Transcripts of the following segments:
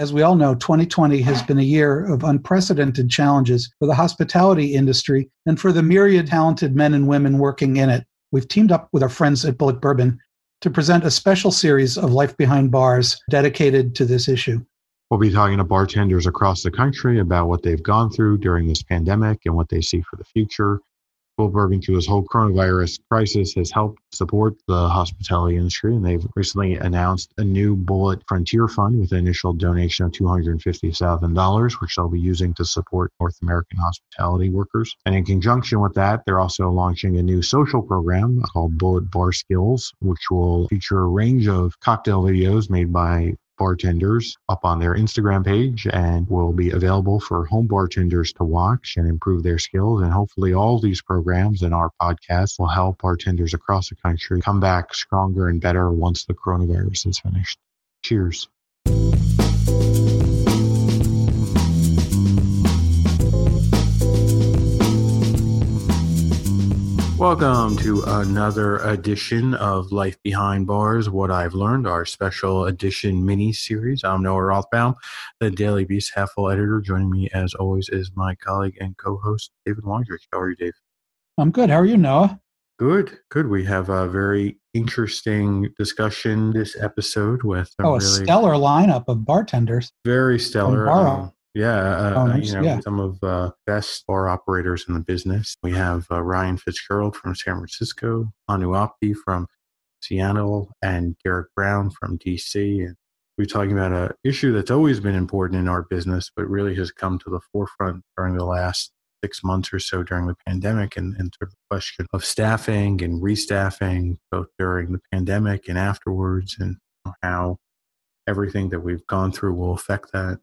As we all know, 2020 has been a year of unprecedented challenges for the hospitality industry and for the myriad talented men and women working in it. We've teamed up with our friends at Bulleit Bourbon to present a special series of Life Behind Bars dedicated to this issue. We'll be talking to bartenders across the country about what they've gone through during this pandemic and what they see for the future. Bourbon, through this whole coronavirus crisis, has helped support the hospitality industry, and they've recently announced a new Bulleit Frontier Fund with an initial donation of $250,000, which they'll be using to support North American hospitality workers. And in conjunction with that, they're also launching a new social program called Bulleit Bar Skills, which will feature a range of cocktail videos made by bartenders up on their Instagram page and will be available for home bartenders to watch and improve their skills. And hopefully, all these programs and our podcast will help bartenders across the country come back stronger and better once the coronavirus is finished. Cheers. Welcome to another edition of Life Behind Bars, What I've Learned, our special edition mini series. I'm Noah Rothbaum, the Daily Beast half full editor. Joining me, as always, is my colleague and co host, David Wondrich. How are you, Dave? I'm good. How are you, Noah? Good, good. We have a very interesting discussion this episode with oh, a really stellar lineup of bartenders. Very stellar. Yeah, uh, uh you know, yeah. some of uh, best bar operators in the business. We have uh, Ryan Fitzgerald from San Francisco, Anu Apte from Seattle, and Derek Brown from DC. And we're talking about an issue that's always been important in our business, but really has come to the forefront during the last six months or so during the pandemic and, and sort of the question of staffing and restaffing both during the pandemic and afterwards and how everything that we've gone through will affect that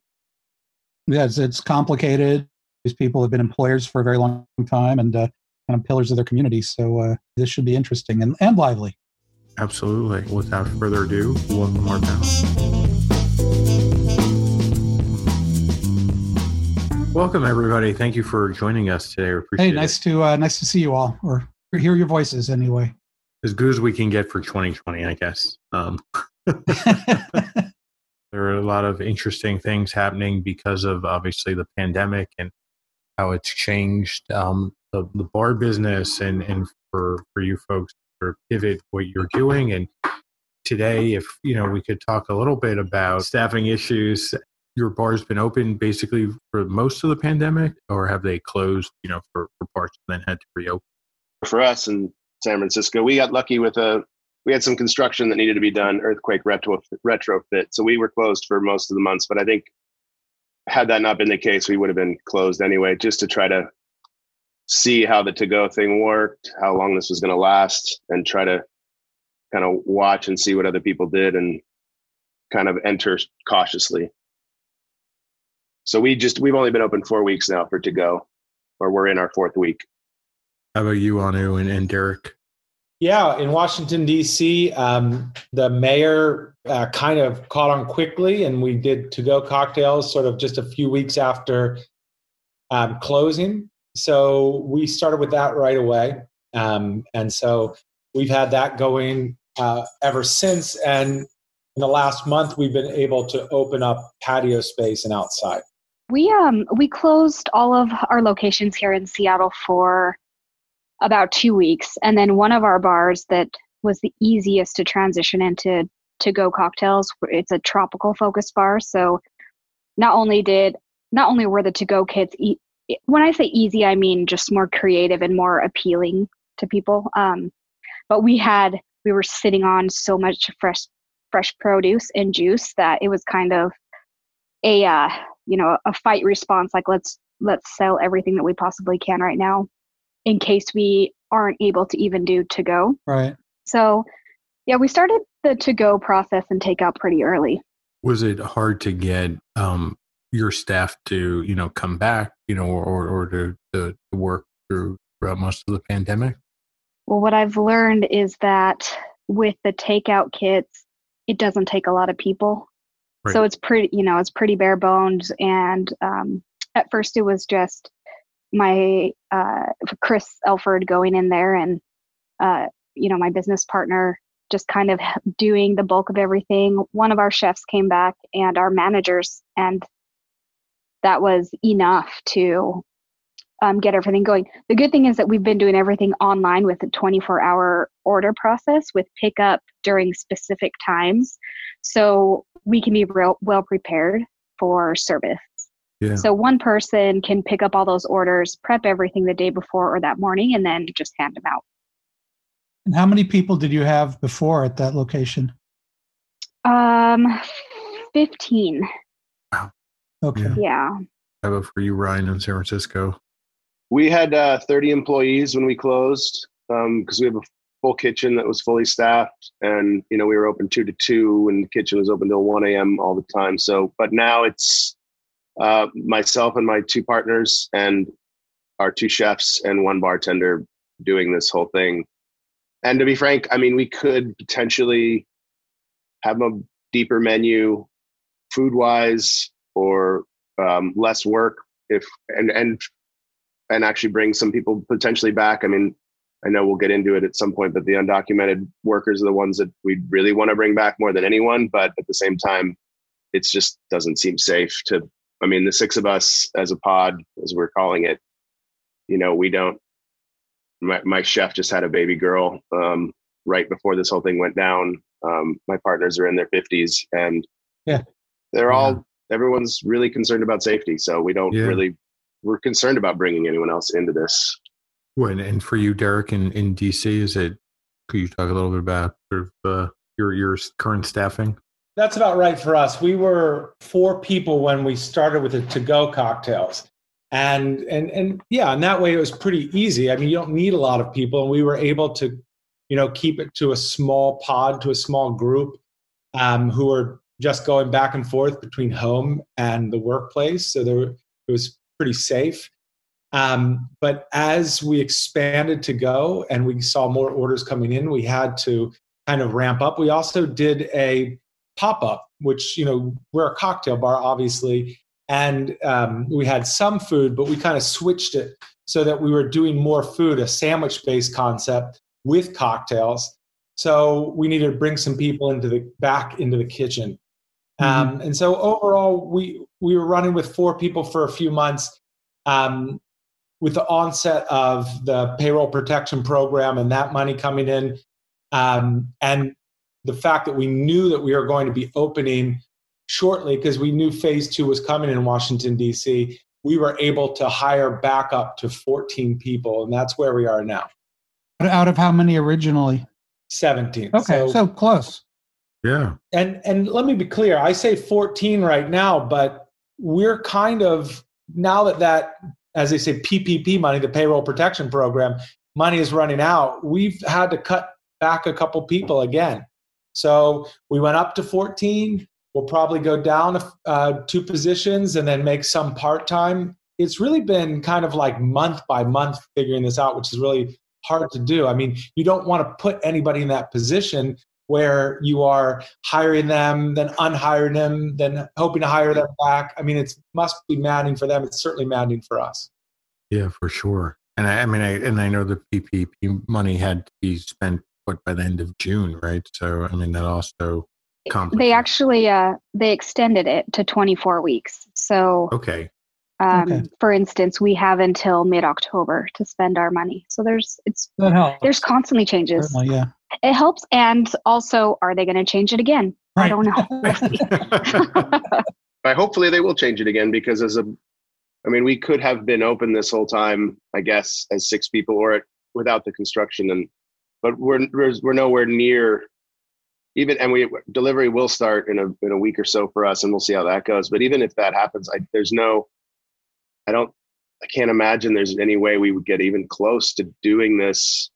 Yes, it's complicated. These people have been employers for a very long time and uh, kind of pillars of their community. So uh, this should be interesting and, and lively. Absolutely. Without further ado, welcome our panel. Welcome everybody. Thank you for joining us today. hey, nice it. to uh, nice to see you all, or hear your voices anyway. As good as we can get for 2020, I guess. Um. Lot of interesting things happening because of obviously the pandemic and how it's changed um, the, the bar business and, and for, for you folks to pivot what you're doing. And today, if you know, we could talk a little bit about staffing issues. Your bar's been open basically for most of the pandemic, or have they closed, you know, for, for parts and then had to reopen? For us in San Francisco, we got lucky with a we had some construction that needed to be done, earthquake retro, retrofit. So we were closed for most of the months. But I think had that not been the case, we would have been closed anyway, just to try to see how the to go thing worked, how long this was going to last, and try to kind of watch and see what other people did and kind of enter cautiously. So we just we've only been open four weeks now for to go, or we're in our fourth week. How about you, Anu and, and Derek? Yeah, in Washington, D.C., um, the mayor uh, kind of caught on quickly, and we did to go cocktails sort of just a few weeks after um, closing. So we started with that right away. Um, and so we've had that going uh, ever since. And in the last month, we've been able to open up patio space and outside. We um we closed all of our locations here in Seattle for about two weeks. And then one of our bars that was the easiest to transition into to go cocktails, it's a tropical focus bar. So not only did not only were the to go kits when I say easy, I mean just more creative and more appealing to people. Um, but we had we were sitting on so much fresh fresh produce and juice that it was kind of a uh, you know a fight response like let's let's sell everything that we possibly can right now in case we aren't able to even do to go. Right. So, yeah, we started the to go process and takeout pretty early. Was it hard to get um, your staff to, you know, come back, you know, or, or to, to work through throughout most of the pandemic? Well, what I've learned is that with the takeout kits, it doesn't take a lot of people. Right. So it's pretty, you know, it's pretty bare bones. And um, at first, it was just my uh, Chris Elford going in there and uh, you know my business partner just kind of doing the bulk of everything. One of our chefs came back and our managers, and that was enough to um, get everything going. The good thing is that we've been doing everything online with a 24 hour order process with pickup during specific times. So we can be real, well prepared for service. Yeah. So one person can pick up all those orders, prep everything the day before or that morning, and then just hand them out. And how many people did you have before at that location? Um, 15. Wow. Okay. Yeah. yeah. How about for you, Ryan, in San Francisco? We had uh, 30 employees when we closed because um, we have a full kitchen that was fully staffed, and you know we were open two to two, and the kitchen was open till 1 a.m. all the time. So, but now it's uh, myself and my two partners and our two chefs and one bartender doing this whole thing. And to be frank, I mean, we could potentially have a deeper menu, food wise, or um, less work if and and and actually bring some people potentially back. I mean, I know we'll get into it at some point, but the undocumented workers are the ones that we really want to bring back more than anyone. But at the same time, it just doesn't seem safe to. I mean, the six of us as a pod, as we're calling it, you know, we don't. My, my chef just had a baby girl um, right before this whole thing went down. Um, my partners are in their fifties, and yeah, they're yeah. all. Everyone's really concerned about safety, so we don't yeah. really we're concerned about bringing anyone else into this. When and for you, Derek, in, in DC, is it? Could you talk a little bit about sort of, uh, your your current staffing? That's about right for us. We were four people when we started with the to-go cocktails, and and and yeah, and that way it was pretty easy. I mean, you don't need a lot of people, and we were able to, you know, keep it to a small pod, to a small group, um, who were just going back and forth between home and the workplace. So there, it was pretty safe. Um, but as we expanded to go and we saw more orders coming in, we had to kind of ramp up. We also did a pop up, which, you know, we're a cocktail bar, obviously. And um, we had some food, but we kind of switched it so that we were doing more food, a sandwich based concept with cocktails. So we needed to bring some people into the back into the kitchen. Mm-hmm. Um, and so overall, we we were running with four people for a few months. Um, with the onset of the payroll protection program and that money coming in, um, and the fact that we knew that we were going to be opening shortly because we knew phase two was coming in Washington, D.C., we were able to hire back up to 14 people, and that's where we are now. Out of how many originally? 17. Okay, so, so close. Yeah. And and let me be clear. I say 14 right now, but we're kind of now that that as they say PPP money, the payroll protection program money is running out. We've had to cut back a couple people again. So we went up to 14. We'll probably go down uh, two positions and then make some part time. It's really been kind of like month by month figuring this out, which is really hard to do. I mean, you don't want to put anybody in that position where you are hiring them, then unhiring them, then hoping to hire them back. I mean, it must be maddening for them. It's certainly maddening for us. Yeah, for sure. And I, I mean, I and I know the PPP money had to be spent what by the end of June, right? So I mean, that also they actually uh, they extended it to 24 weeks. So okay. Um, okay. For instance, we have until mid October to spend our money. So there's it's there's constantly changes. Certainly, yeah it helps. And also, are they going to change it again? Right. I don't know. But hopefully they will change it again because as a, I mean, we could have been open this whole time, I guess, as six people or without the construction, and but we're we're nowhere near even and we delivery will start in a in a week or so for us and we'll see how that goes but even if that happens I, there's no i don't i can't imagine there's any way we would get even close to doing this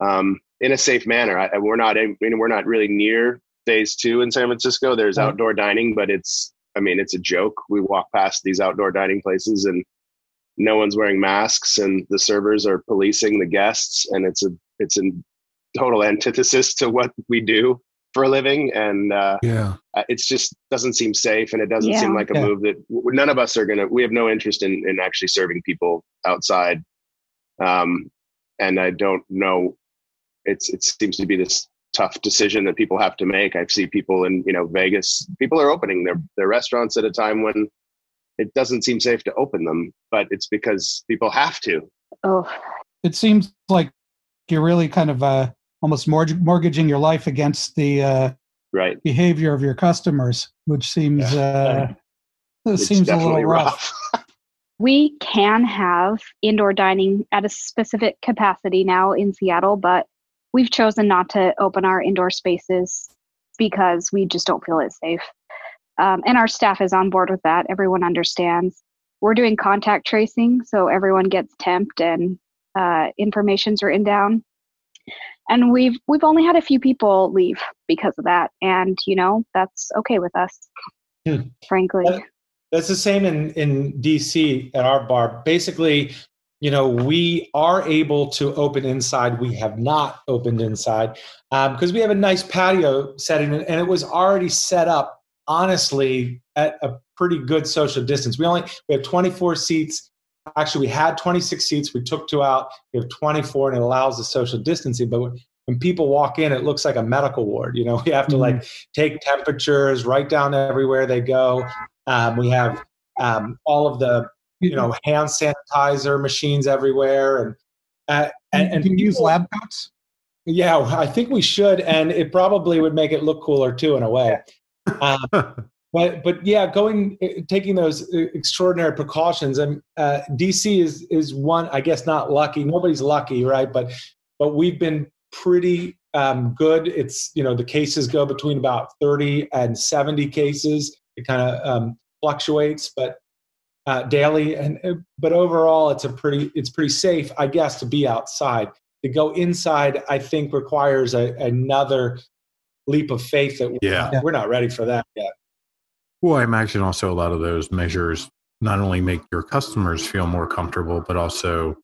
um, in a safe manner. I, we're not in, we're not really near phase two in San Francisco. There's mm-hmm. outdoor dining, but it's I mean it's a joke. We walk past these outdoor dining places and no one's wearing masks, and the servers are policing the guests, and it's a it's a total antithesis to what we do for a living and uh, yeah uh, it's just doesn't seem safe and it doesn't yeah. seem like a yeah. move that none of us are gonna we have no interest in in actually serving people outside um and i don't know it's it seems to be this tough decision that people have to make. I see people in you know Vegas. People are opening their their restaurants at a time when it doesn't seem safe to open them, but it's because people have to. Oh, It seems like you're really kind of uh, almost mortgaging your life against the uh, Right. behavior of your customers, which seems uh, it seems a little definitely rough. we can have indoor dining at a specific capacity now in Seattle, but we've chosen not to open our indoor spaces because we just don't feel it's safe. Um, and our staff is on board with that. Everyone understands. We're doing contact tracing, so everyone gets temped and uh, information's written down. And we've we've only had a few people leave because of that, and you know that's okay with us, Hmm. frankly. That's the same in, in DC at our bar. Basically, you know, we are able to open inside. We have not opened inside because we have a nice patio setting, and it was already set up, honestly, at a pretty good social distance. We only we have 24 seats. Actually, we had 26 seats. We took two out. We have 24, and it allows the social distancing. But when, people walk in, it looks like a medical ward. You know, we have to like take temperatures, write down everywhere they go. Um, we have um, all of the you know hand sanitizer machines everywhere, and uh, and, and do you use lab coats? Yeah, I think we should, and it probably would make it look cooler too, in a way. Um, but but yeah, going uh, taking those uh, extraordinary precautions, and uh, DC is is one. I guess not lucky. Nobody's lucky, right? But but we've been pretty um, good. It's you know the cases go between about thirty and seventy cases. It kind of um, fluctuates, but uh, daily. And uh, but overall, it's a pretty it's pretty safe, I guess, to be outside. To go inside, I think requires a, another leap of faith that we're, Yeah. not, we're not ready for that yet. Well, I imagine also a lot of those measures not only make your customers feel more comfortable, but also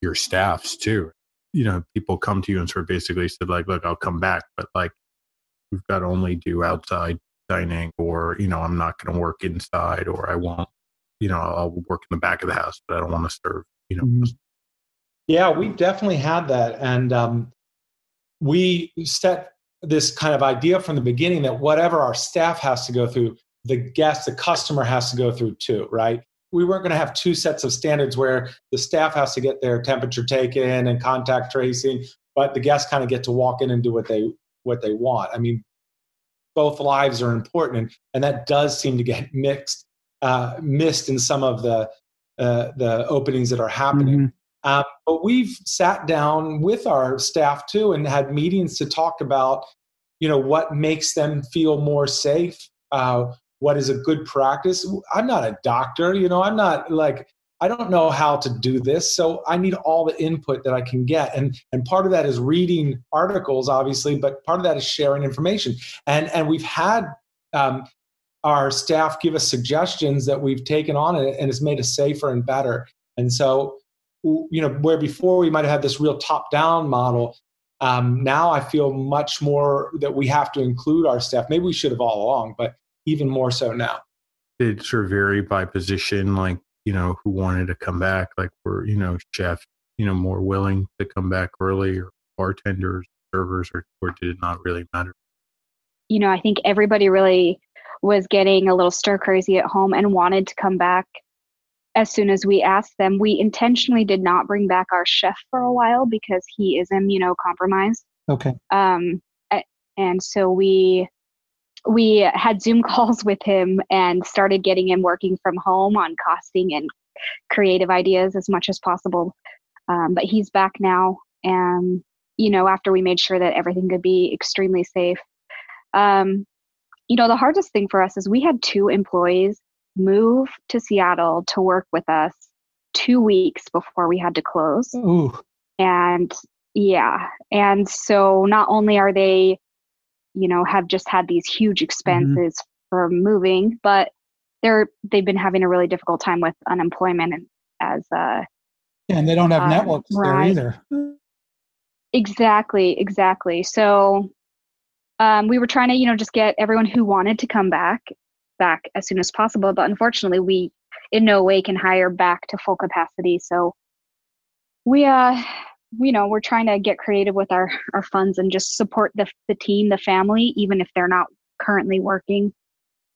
your staffs too. You know, people come to you and sort of basically said, like, look, I'll come back, but like, we've got to only do outside dining, or, you know, I'm not going to work inside, or I won't, you know, I'll work in the back of the house, but I don't want to serve, you know, Mhm. Yeah, we definitely had that, and um, we set this kind of idea from the beginning that whatever our staff has to go through, the guest, the customer has to go through too, right? We weren't going to have two sets of standards where the staff has to get their temperature taken and contact tracing, but the guests kind of get to walk in and do what they what they want. I mean, both lives are important, and, and that does seem to get mixed, uh, missed in some of the uh, the openings that are happening. Mhm. Um, but we've sat down with our staff too and had meetings to talk about, you know, what makes them feel more safe. Uh, what is a good practice? I'm not a doctor, you know. I'm not like I don't know how to do this, so I need all the input that I can get. And and part of that is reading articles, obviously, but part of that is sharing information. And and we've had um, our staff give us suggestions that we've taken on and, and it's made us safer and better. And so you know where before we might have had this real top down model um, now i feel much more that we have to include our staff maybe we should have all along but even more so now did it sort of vary by position, like, you know, who wanted to come back? Like, were, you know, chef, you know, more willing to come back early or bartenders, servers, or, or did it not really matter? you know, I think everybody really was getting a little stir crazy at home and wanted to come back as soon as we asked them. We intentionally did not bring back our chef for a while because he is immunocompromised. Okay. Um, and so we we had Zoom calls with him and started getting him working from home on costing and creative ideas as much as possible. Um, but he's back now, and you know, after we made sure that everything could be extremely safe. Um, you know, the hardest thing for us is we had two employees move to Seattle to work with us two weeks before we had to close. Ooh. And yeah, and so not only are they, you know, have just had these huge expenses for moving, but they're they've been having a really difficult time with unemployment and as uh Yeah, and they don't have Um, networks there either. Exactly, exactly. So um, we were trying to, you know, just get everyone who wanted to come back back as soon as possible. But unfortunately, we in no way can hire back to full capacity. So we uh you know we're trying to get creative with our our funds and just support the the team the family even if they're not currently working.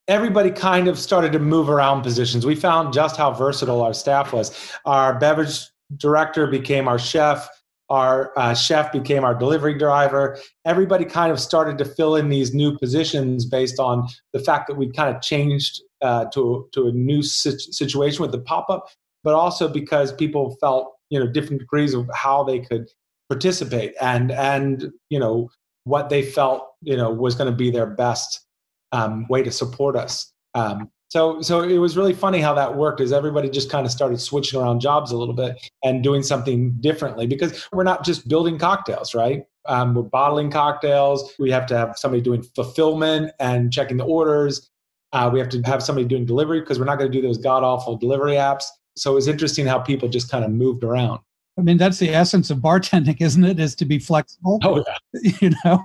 Everybody kind of started to move around positions. We found just how versatile our staff was. Our beverage director became our chef. Our uh, chef became our delivery driver. Everybody kind of started to fill in these new positions based on the fact that we kind of changed uh, to, to a new situation with the pop-up but also because people felt you know different degrees of how they could participate and and you know what they felt you know was going to be their best um, way to support us. Um, so so it was really funny how that worked is everybody just kind of started switching around jobs a little bit and doing something differently because we're not just building cocktails right? Um, we're bottling cocktails. We have to have somebody doing fulfillment and checking the orders. Uh, we have to have somebody doing delivery because we're not going to do those god awful delivery apps so it was interesting how people just kind of moved around. I mean, that's the essence of bartending, isn't it? Is to be flexible. Oh, yeah. You know,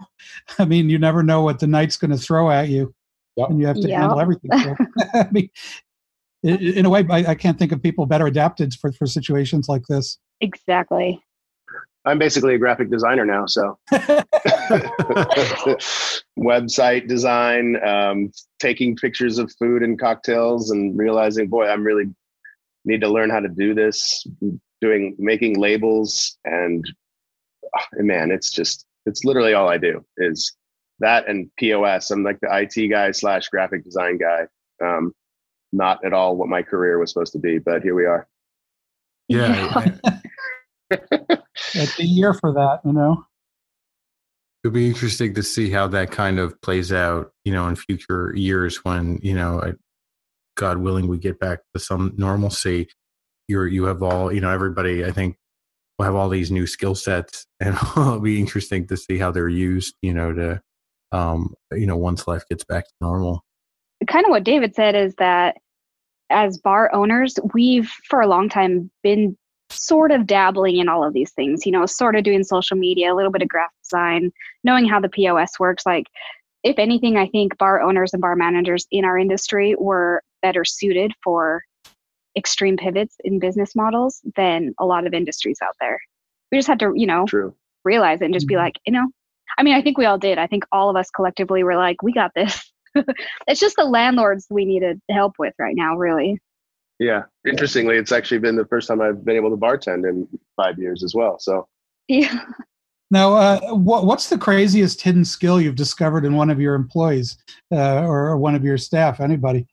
I mean, you never know what the night's going to throw at you, yep. and you have to yep. handle everything. I mean, in a way, I, can't think of people better adapted for, for situations like this. Exactly. I'm basically a graphic designer now, so website design, um, taking pictures of food and cocktails, and realizing, boy, I'm really need to learn how to do this doing making labels and, and man it's just it's literally all i do is that and pos i'm like the it guy slash graphic design guy. Um, not at all what my career was supposed to be but here we are. Yeah. It's a year for that you know? It'll be interesting to see how that kind of plays out you know in future years when you know God willing, we get back to some normalcy, you're you have all you know everybody. I think will have all these new skill sets, and it'll be interesting to see how they're used. You know, to um, you know once life gets back to normal. Kind of what David said is that as bar owners, we've for a long time been sort of dabbling in all of these things, you know, sort of doing social media, a little bit of graphic design, knowing how the POS works. Like, if anything, I think bar owners and bar managers in our industry were better suited for extreme pivots in business models than a lot of industries out there. We just had to, you know, True. realize it and just be mm-hmm. like, you know, I mean, I think we all did. I think all of us collectively were like, we got this. it's just the landlords we needed help with right now, really. Yeah. Interestingly, it's actually been the first time I've been able to bartend in five years as well. So, yeah. Now, uh, what, what's the craziest hidden skill you've discovered in one of your employees uh, or one of your staff? Anybody?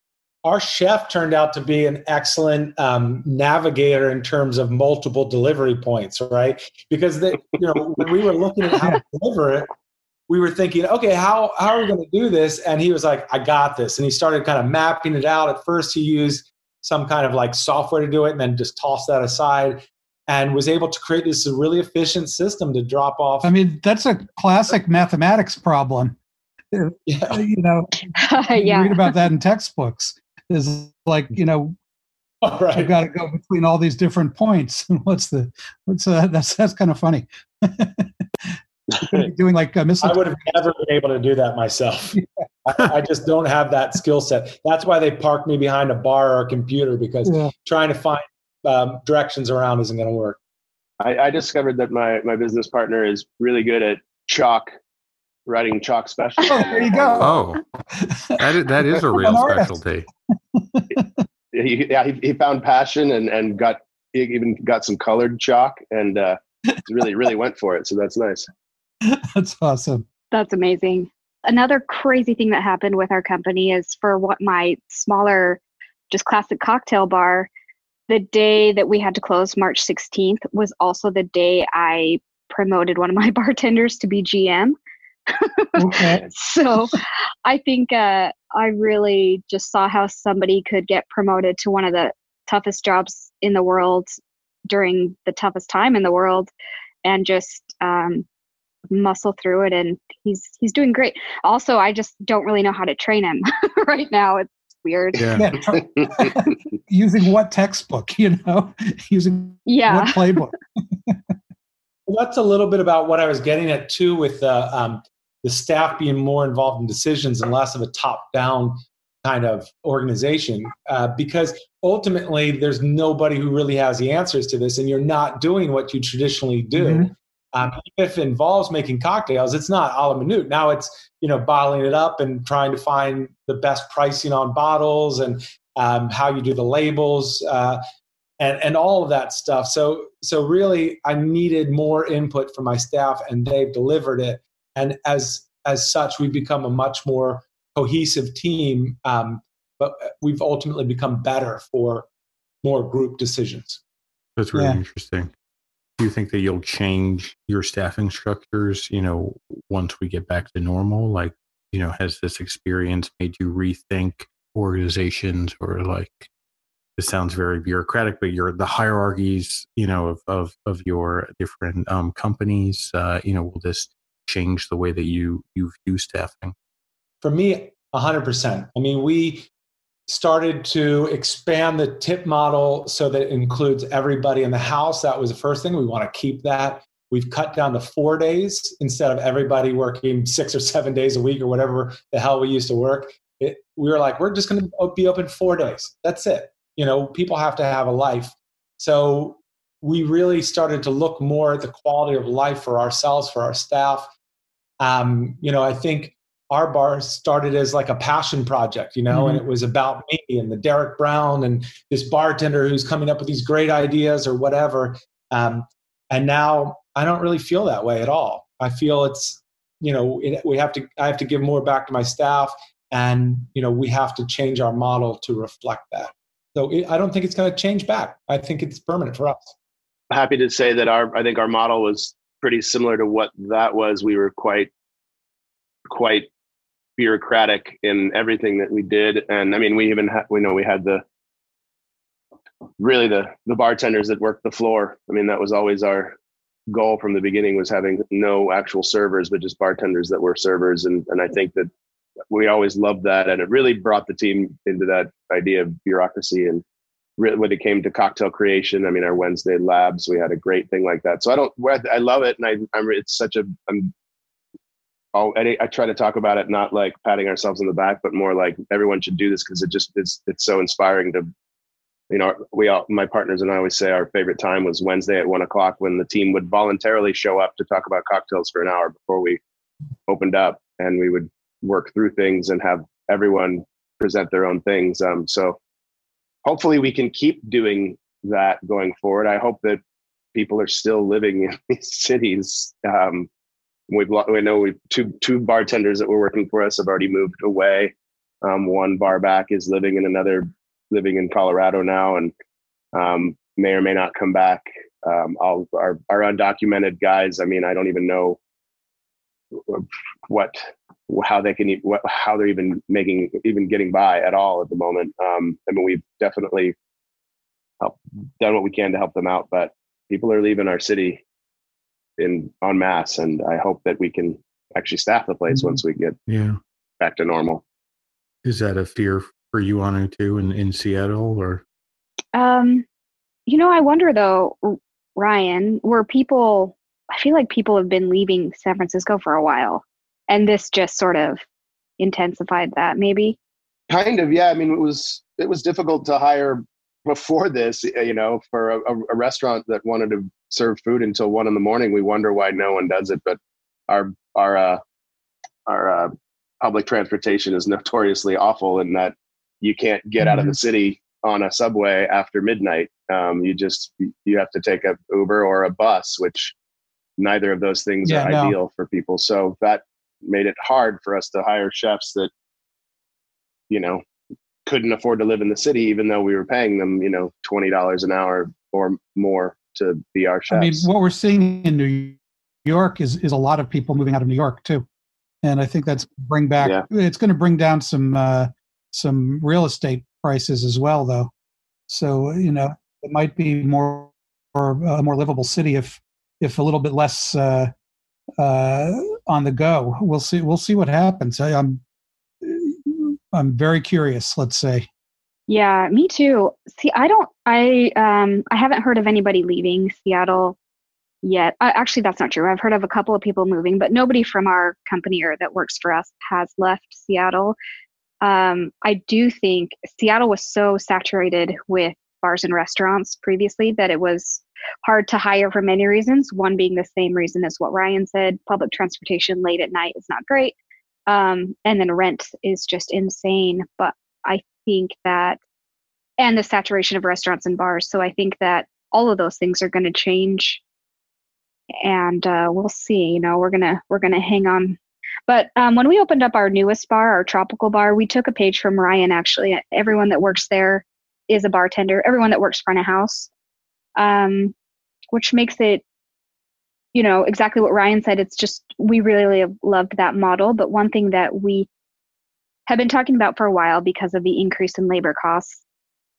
Our chef turned out to be an excellent um, navigator in terms of multiple delivery points, right? Because they, you know, when we were looking at how to deliver it, we were thinking, okay, how how are we going to do this? And he was like, I got this, and he started kind of mapping it out. At first, he used some kind of like software to do it, and then just tossed that aside. And was able to create this really efficient system to drop off. I mean, that's a classic mathematics problem. Yeah. You know, yeah. read about that in textbooks is like you know all right. I've got to go between all these different points. And what's the what's uh, that's that's kind of funny. Doing like uh, I would have never been able to do that myself. Yeah. I, I, just don't have that skill set. That's why they parked me behind a bar or a computer because yeah. trying to find um, directions around isn't going to work. I, I discovered that my my business partner is really good at chalk writing chalk special. Oh, there you go. Oh, that is, that is a real specialty. he, yeah, he, he, found passion and, and got he even got some colored chalk and uh, really really went for it. So that's nice. That's awesome. That's amazing. Another crazy thing that happened with our company is for what my smaller, just classic cocktail bar. The day that we had to close, March 16th, was also the day I promoted one of my bartenders to be GM okay. so I think uh, I really just saw how somebody could get promoted to one of the toughest jobs in the world during the toughest time in the world and just um, muscle through it and he's he's doing great. Also i just don't really know how to train him right now. It's weird. Yeah. using what textbook you know? Using yeah. what playbook? Well, that's a little bit about what i was getting at too with uh, um, the staff being more involved in decisions and less of a top down kind of organization uh, because ultimately there's nobody who really has the answers to this and you're not doing what you traditionally do. Mm-hmm. um, if it involves making cocktails it's not a la minute. Now it's you know bottling it up and trying to find the best pricing on bottles and um, how you do the labels uh, and and all of that stuff. So so really i needed more input from my staff and they've delivered it and as as such we've become a much more cohesive team, um, but we've ultimately become better for more group decisions. That's really yeah. interesting. Do you think that you'll change your staffing structures, you know, once we get back to normal? Like, you know, has this experience made you rethink organizations or like this sounds very bureaucratic, but your the hierarchies, you know, of of, of your different um, companies, uh, you know, will this change the way that you you view staffing? for me, 100%. I mean, we started to expand the tip model so that it includes everybody in the house. That was the first thing. We want to keep that. We've cut down to four days instead of everybody working six or seven days a week or whatever the hell we used to work. It, we were like, we're just going to be open four days. That's it. You know, people have to have a life. So we really started to look more at the quality of life for ourselves, for our staff. Um, you know, I think our bar started as like a passion project, you know, mm-hmm. and it was about me and the Derek Brown and this bartender who's coming up with these great ideas or whatever. Um, and now I don't really feel that way at all. I feel it's, you know, it, we have to, I have to give more back to my staff and, you know, we have to change our model to reflect that. So it, I don't think it's going to change back. I think it's permanent for us. Happy to say that our, I think our model was pretty similar to what that was. We were quite, quite bureaucratic in everything that we did. And I mean, we even had, we know we had the, really the, the bartenders that worked the floor. I mean, that was always our goal from the beginning was having no actual servers, but just bartenders that were servers. And, and I think that we always loved that. And it really brought the team into that idea of bureaucracy and when it came to cocktail creation, I mean, our Wednesday labs, we had a great thing like that. So I don't, I love it. And I, I'm, it's such a, I'm I'll, I try to talk about it not like patting ourselves on the back, but more like everyone should do this because it just it's it's so inspiring to, you know, we all my partners and I always say our favorite time was Wednesday at one o'clock when the team would voluntarily show up to talk about cocktails for an hour before we opened up, and we would work through things and have everyone present their own things. Um, so hopefully we can keep doing that going forward. I hope that people are still living in these cities. Um, We've we know we two two bartenders that were working for us have already moved away. Um, one bar back is living in another living in Colorado now, and um, may or may not come back. Um, all our our undocumented guys. I mean, I don't even know what how they can what how they're even making even getting by at all at the moment. Um, I mean, we've definitely helped, done what we can to help them out, but people are leaving our city in en masse, and I hope that we can actually staff the place mm-hmm. once we get yeah back to normal. Is that a fear for you, Anu, too, in, in Seattle, or? Um, you know, I wonder though, Ryan, where people, I feel like people have been leaving San Francisco for a while, and this just sort of intensified that, maybe. Kind of, yeah. I mean, it was it was difficult to hire before this, you know, for a, a restaurant that wanted to serve food until one in the morning. We wonder why no one does it, but our our uh, our uh, public transportation is notoriously awful in that you can't get mm-hmm. out of the mm-hmm. city on a subway after midnight. Um, you just you have to take a Uber or a bus, which neither of those things yeah, are no. ideal for people. So that made it hard for us to hire chefs that you know couldn't afford to live in the city, even though we were paying them you know twenty dollars an hour or more to be our chefs. I mean, what we're seeing in New York is is a lot of people moving out of New York too, and I think that's bring back. Yeah. It's going to bring down some uh, some real estate prices as well, though. So you know, it might be more or a more livable city if if a little bit less uh, uh, on the go. We'll see. We'll see what happens. I, I'm I'm very curious. Let's say. Yeah, me too. See, I don't I um I haven't heard of anybody leaving Seattle yet. Uh, actually, that's not true. I've heard of a couple of people moving, but nobody from our company or that works for us has left Seattle. um, I do think Seattle was so saturated with bars and restaurants previously that it was hard to hire for many reasons. One being the same reason as what Ryan said public transportation late at night is not great. Um, and then rent is just insane. But I think that, and the saturation of restaurants and bars. So I think that all of those things are going to change and uh, we'll see you know we're gonna we're gonna hang on but um, when we opened up our newest bar our tropical bar we took a page from ryan actually everyone that works there is a bartender everyone that works front of house um, which makes it you know exactly what ryan said it's just we really loved that model but one thing that we have been talking about for a while because of the increase in labor costs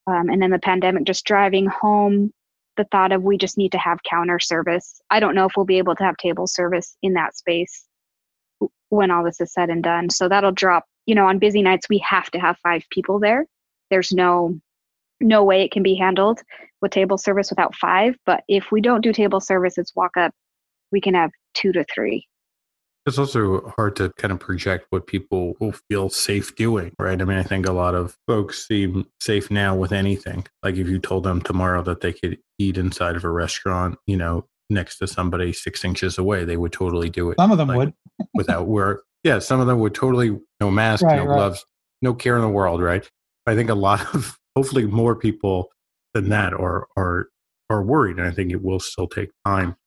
um, and then the pandemic just driving home the thought of we just need to have counter service. I don't know if we'll be able to have table service in that space when all this is said and done. So that'll drop, you know, on busy nights we have to have 5 people there. There's no no way it can be handled with table service without 5, but if we don't do table service it's walk up, we can have 2 to 3. It's also hard to kind of project what people will feel safe doing, right? I mean, I think a lot of folks seem safe now with anything. Like if you told them tomorrow that they could eat inside of a restaurant, you know, next to somebody six inches away, they would totally do it. Some of them like, would. without work. Yeah, some of them would totally no mask, Right, no right. gloves, no care in the world, right? I think a lot of hopefully more people than that are are are worried, and I think it will still take time,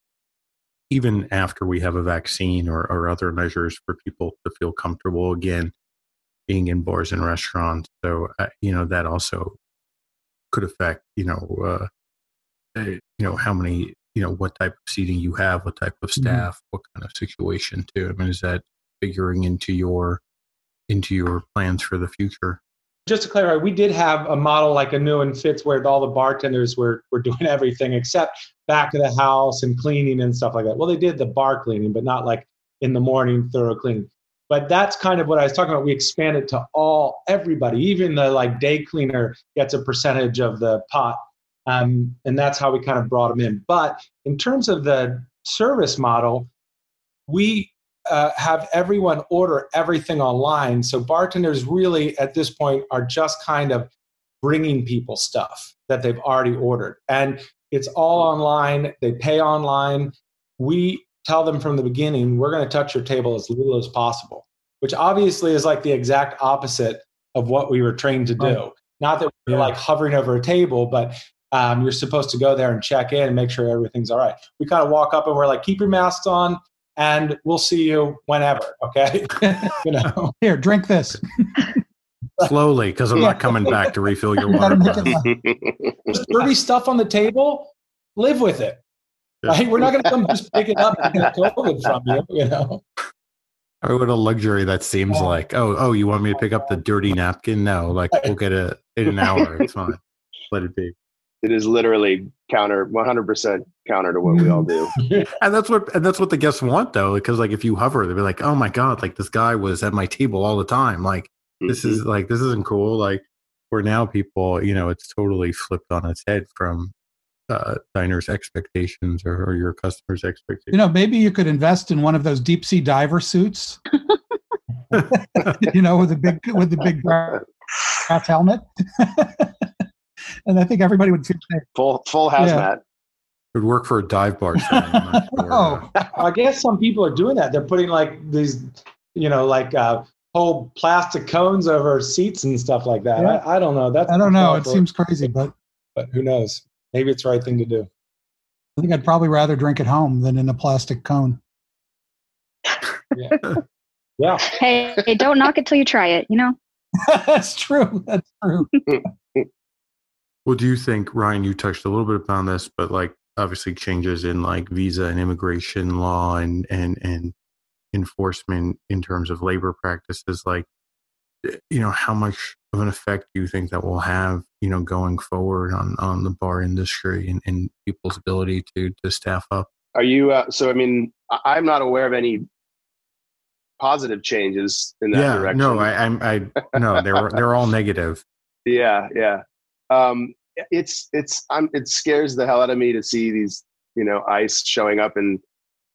even after we have a vaccine or, or other measures for people to feel comfortable again being in bars and restaurants. So uh, you know that also could affect you know uh, uh, you know how many you know what type of seating you have, what type of Mhm. staff, what kind of situation too. I mean, is that figuring into your into your plans for the future? Just to clarify, we did have a model like Anu and Fitz where all the bartenders were were doing everything except back of the house and cleaning and stuff like that. Well, they did the bar cleaning, but not like in the morning thorough cleaning. But that's kind of what I was talking about. We expanded to all everybody, even the like day cleaner gets a percentage of the pot, um, and that's how we kind of brought them in. But in terms of the service model, we uh, have everyone order everything online. So bartenders really at this point are just kind of bringing people stuff that they've already ordered. And it's all online. They pay online. We tell them from the beginning, we're going to touch your table as little as possible, which obviously is like the exact opposite of what we were trained to do. Right. Not that we're Yeah. like hovering over a table, but um, you're supposed to go there and check in and make sure everything's all right. We kind of walk up and we're like, keep your masks on and we'll see you whenever. Okay. you know, Here, drink this. Slowly, because I'm Yeah. not coming back to refill your water gotta make bottle. it There's dirty stuff on the table. Live with it. Yeah. Right? We're not going to come just pick it up and get COVID from you. You know. Oh, what a luxury that seems Yeah. like. Oh, oh, you want me to pick up the dirty napkin? No, like we'll get it in an hour. It's fine. Let it be. It is literally counter 100% counter to what we all do And that's what and that's what the guests want though, because like if you hover, they'll be like, "Oh my god, like this guy was at my table all the time. Like this is like this isn't cool." Like where now people, you know, it's totally flipped on its head from uh, diners' expectations or, or your customers' expectations. You know, maybe you could invest in one of those deep sea diver suits. you know, with the big with the big brass helmet. And I think everybody would feel safe. full full hazmat it would work for a dive bar. setting, I'm sure. Oh. I guess some people are doing that. They're putting like these, you know, like uh, whole plastic cones over seats and stuff like that. Yeah. I, I don't know. That's I don't know. It seems crazy, but but who knows? Maybe it's the right thing to do. I think I'd probably rather drink at home than in a plastic cone. Yeah. Hey, hey, don't knock it till you try it, you know? That's true. That's true. Well, do you think, Ryan, you touched a little bit upon this, but like obviously changes in like visa and immigration law and and and enforcement in terms of labor practices, like you know, how much of an effect do you think that will have, you know, going forward on on the bar industry and, and people's ability to to staff up? are you uh, so i mean i'm not aware of any positive changes in that yeah, direction no, I, I'm I no, they're they're all negative. yeah yeah um it's it's i'm it scares the hell out of me to see these you know ice showing up in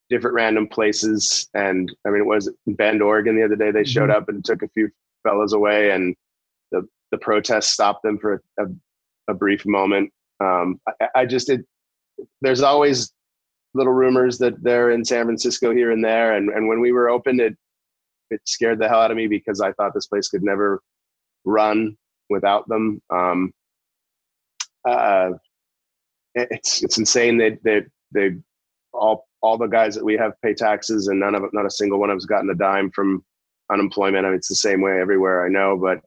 different random places and i mean it was in bend oregon the other day they showed up and took a few fellows away, and the the protests stopped them for a, a brief moment. Um, I, I, just it, there's always little rumors that they're in San Francisco here and there, and and when we were open, it it scared the hell out of me because I thought this place could never run without them. Um, uh, it's it's insane that they, they all all the guys that we have pay taxes and none of not a single one of us gotten a dime from unemployment. I mean, it's the same way everywhere I know, but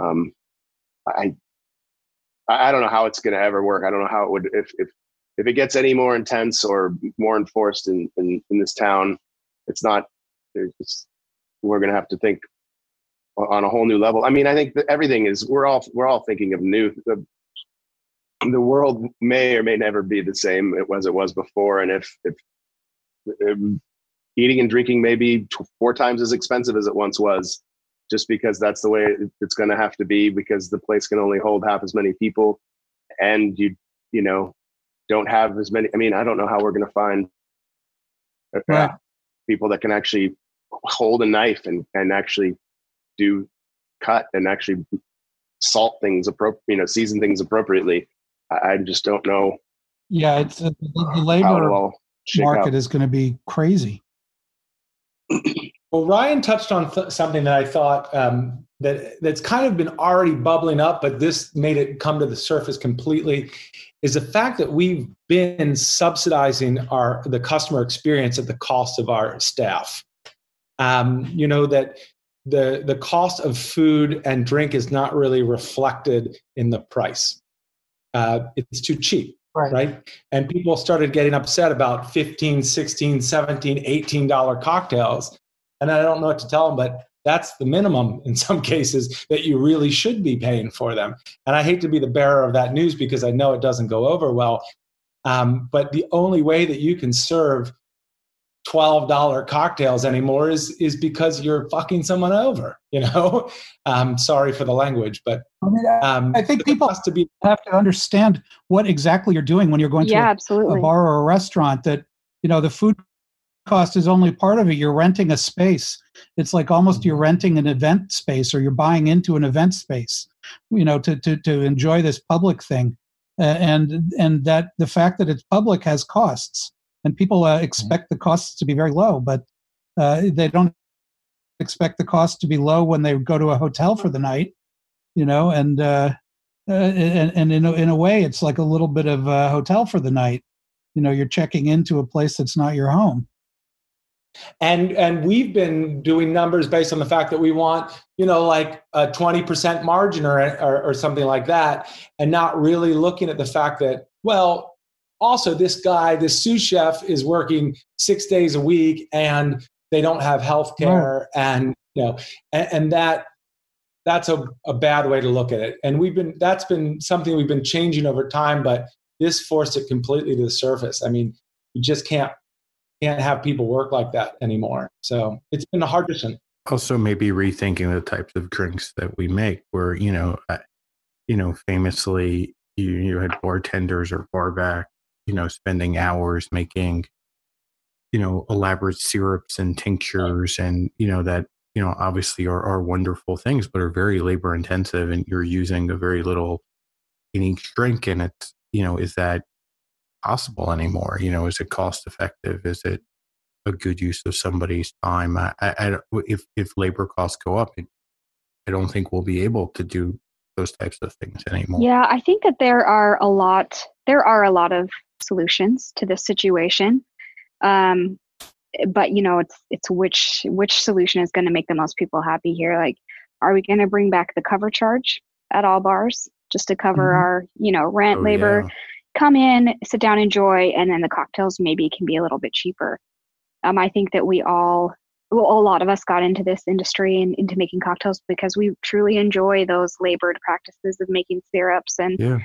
um, I I don't know how it's going to ever work. I don't know how it would if if if it gets any more intense or more enforced in in, in this town. It's not. It's, we're going to have to think on a whole new level. I mean, I think that everything is. We're all we're all thinking of new. The, world may or may never be the same as it was before, and if if, if eating and drinking may be four times as expensive as it once was, just because that's the way it's going to have to be because the place can only hold half as many people, and you you know don't have as many. I mean, I don't know how we're going to find uh, right. people that can actually hold a knife and and actually do cut and actually salt things appropriate, you know, season things appropriately. I, I just don't know. Yeah, it's uh, the, the labor market out. is going to be crazy. Well, Ryan touched on th- something that I thought um, that that's kind of been already bubbling up, but this made it come to the surface completely. Is the fact that we've been subsidizing our the customer experience at the cost of our staff. Um, you know that the the cost of food and drink is not really reflected in the price. Uh, it's too cheap. Right. right. And people started getting upset about 15, 16, 17, 18 dollar cocktails. And I don't know what to tell them, but that's the minimum in some cases that you really should be paying for them. And I hate to be the bearer of that news because I know it doesn't go over well. Um, but the only way that you can serve $12 cocktails anymore is is because you're fucking someone over you know? Um, sorry for the language but I, mean, um, I think people has to be have to understand what exactly you're doing when you're going yeah, to a, absolutely. a bar or a restaurant that you know the food cost is only part of it. You're renting a space. It's like almost you're mm-hmm. renting an event space or you're buying into an event space you know to to, to enjoy this public thing. Uh, and and that the fact that it's public has costs and people uh, mm-hmm. expect the costs to be very low, but uh, they don't expect the cost to be low when they go to a hotel for the night, you know, and uh, uh, and, and in a, in a way, it's like a little bit of a hotel for the night. You know, you're checking into a place that's not your home. And and we've been doing numbers based on the fact that we want you know like a twenty percent margin or, or or something like that, and not really looking at the fact that well also this guy this sous chef is working six days a week and they don't have health care right. and you know and, and, that that's a, a bad way to look at it. And we've been that's been something we've been changing over time but this forced it completely to the surface. I mean you just can't can't have people work like that anymore. So it's been a hard decision. Also maybe rethinking the types of drinks that we make where you know you know famously you, you had bartenders or barback you know, spending hours making, you know, elaborate syrups and tinctures and, you know, that, you know, obviously are, are wonderful things, but are very labor intensive and you're using a very little in each drink. And it's, you know, is that possible anymore? You know, is it cost effective? Is it a good use of somebody's time? I, I, I if, if labor costs go up, it, I don't think we'll be able to do those types of things anymore. Yeah, I think that there are a lot there are a lot of solutions to this situation. Um, but you know, it's it's which which solution is going to make the most people happy here. Like, are we going to bring back the cover charge at all bars just to cover mm-hmm. our you know rent, oh, labor? Yeah. Come in, sit down, enjoy, and then the cocktails maybe can be a little bit cheaper. Um, I think that we all well, a lot of us got into this industry and into making cocktails because we truly enjoy those labored practices of making syrups and yeah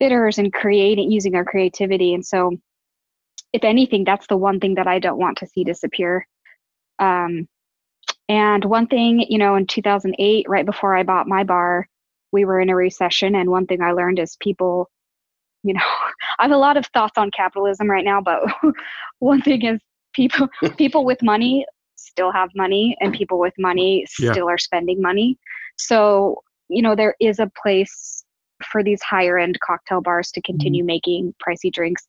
bitters and creating using our creativity and so if anything that's the one thing that i don't want to see disappear um, and one thing you know in 2008 right before i bought my bar we were in a recession and one thing i learned is people you know i have a lot of thoughts on capitalism right now but one thing is people people with money still have money and people with money Yeah. still are spending money. So, you know, there is a place for these higher end cocktail bars to continue making pricey drinks.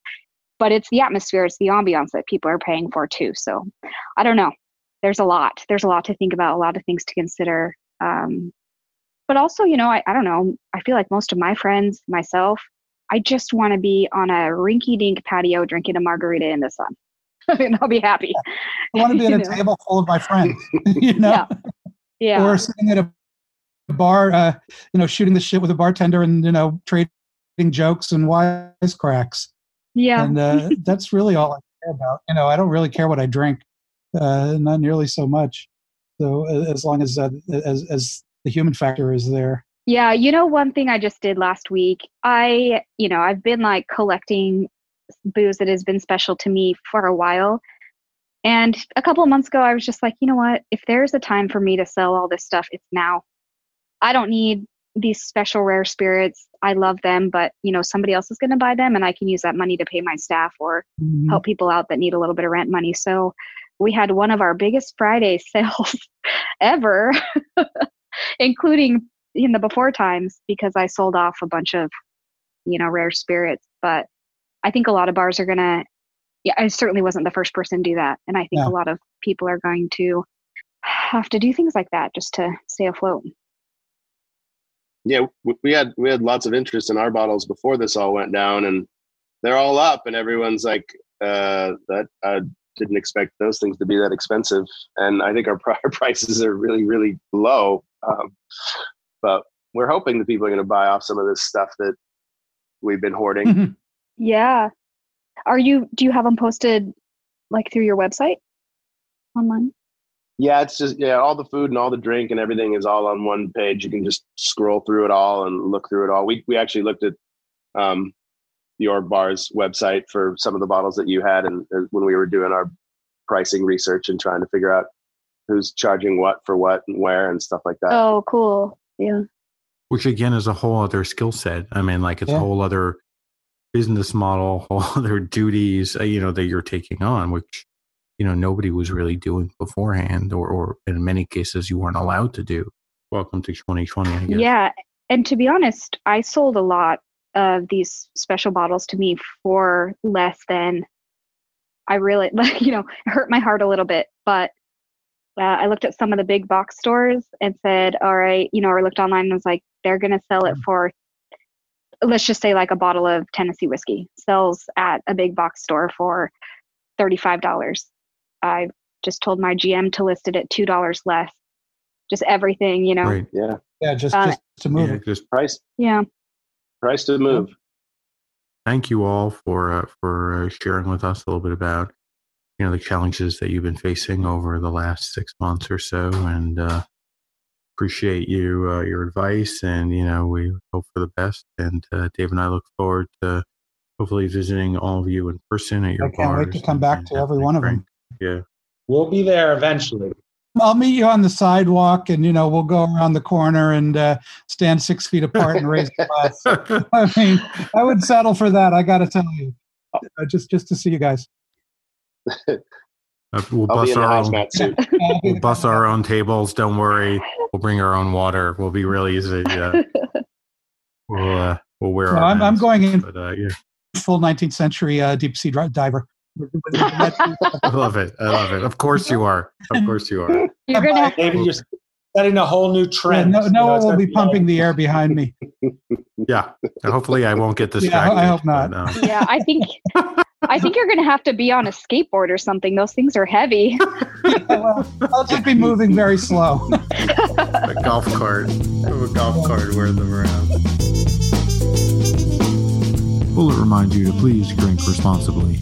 But it's the atmosphere, it's the ambiance that people are paying for too. So I don't know. There's a lot. There's a lot to think about, a lot of things to consider. Um, but also, you know, I, I don't know. I feel like most of my friends, myself, I just want to be on a rinky dink patio drinking a margarita in the sun. and I'll be happy. I want to be at a know? table full of my friends, you know, Yeah. Yeah. or sitting at a bar, uh, you know, shooting the shit with a bartender and you know, trading jokes and wisecracks. yeah. And uh, that's really all I care about. You know, I don't really care what I drink, uh, not nearly so much. So as long as uh, as as the human factor is there. Yeah, you know, one thing I just did last week, I, you know, I've been like collecting booze that has been special to me for a while. And a couple of months ago, I was just like, you know what? If there's a time for me to sell all this stuff, it's now. I don't need these special rare spirits. I love them, but, you know, somebody else is going to buy them and I can use that money to pay my staff or Mhm. help people out that need a little bit of rent money. So we had one of our biggest Friday sales ever, including in the before times because I sold off a bunch of, you know, rare spirits. But I think a lot of bars are going to, yeah, I certainly wasn't the first person to do that. And I think Yeah. a lot of people are going to have to do things like that just to stay afloat. Yeah, we had we had lots of interest in our bottles before this all went down, and they're all up, and everyone's like, uh, "That I didn't expect those things to be that expensive." And I think our, pri- our prices are really really low, um, but we're hoping that people are going to buy off some of this stuff that we've been hoarding. Yeah. Are you, do you have them posted like through your website online? Yeah, it's just yeah, all the food and all the drink and everything is all on one page. You can just scroll through it all and look through it all. We we actually looked at um, your bar's website for some of the bottles that you had, and uh, when we were doing our pricing research and trying to figure out who's charging what for what and where and stuff like that. Oh, cool. Yeah. which again is a whole other skill set. I mean, like it's Yeah. a whole other business model, whole other duties, uh, you know, that you're taking on, which you know nobody was really doing beforehand, or or in many cases you weren't allowed to do. Welcome to 2020, I guess. Yeah. And to be honest, I sold a lot of these special bottles to me for less than I really, like, you know, it hurt my heart a little bit. But uh, I looked at some of the big box stores and said, all right, you know, or looked online and was like, they're going to sell it for, let's just say like a bottle of Tennessee whiskey sells at a big box store for $35. I just told my GM to list it at $2 less. Just everything, you know. Right. Yeah, Yeah, just, Uh, just to move Yeah, it. just price Yeah. price to move. thank you all for uh, for uh, sharing with us a little bit about you know the challenges that you've been facing over the last six months or so, and uh, appreciate you uh, your advice. And you know we hope for the best. And uh, Dave and I look forward to hopefully visiting all of you in person at your I can't wait to come back to every one of them. Yeah. We'll be there eventually. I'll meet you on the sidewalk, and you know we'll go around the corner and uh, stand six feet apart and raise a glass. I mean, I would settle for that. I got to tell you, uh, just just to see you guys. Uh, we'll I'll bust our own. hazmat suit. We'll bust our own tables. Don't worry. We'll bring our own water. We'll be real easy. Yeah. we'll uh, we'll wear No, our. I'm- I'm going in- But uh, yeah, full 19th century uh, deep sea diver. I love it. I love it. Of course you are. Of course you are. You're going to have Maybe you're setting a whole new Yeah, trend. no, You know, Noah it's will gonna be pumping the air behind me. Yeah. Hopefully I won't get Yeah, distracted. I hope not. but, uh, yeah, I think I think you're going to have to be on a skateboard or something. Those things are heavy. well, I'll just be moving very slow. a golf cart. A golf cart wear them around. Bulleit reminds you to please drink responsibly.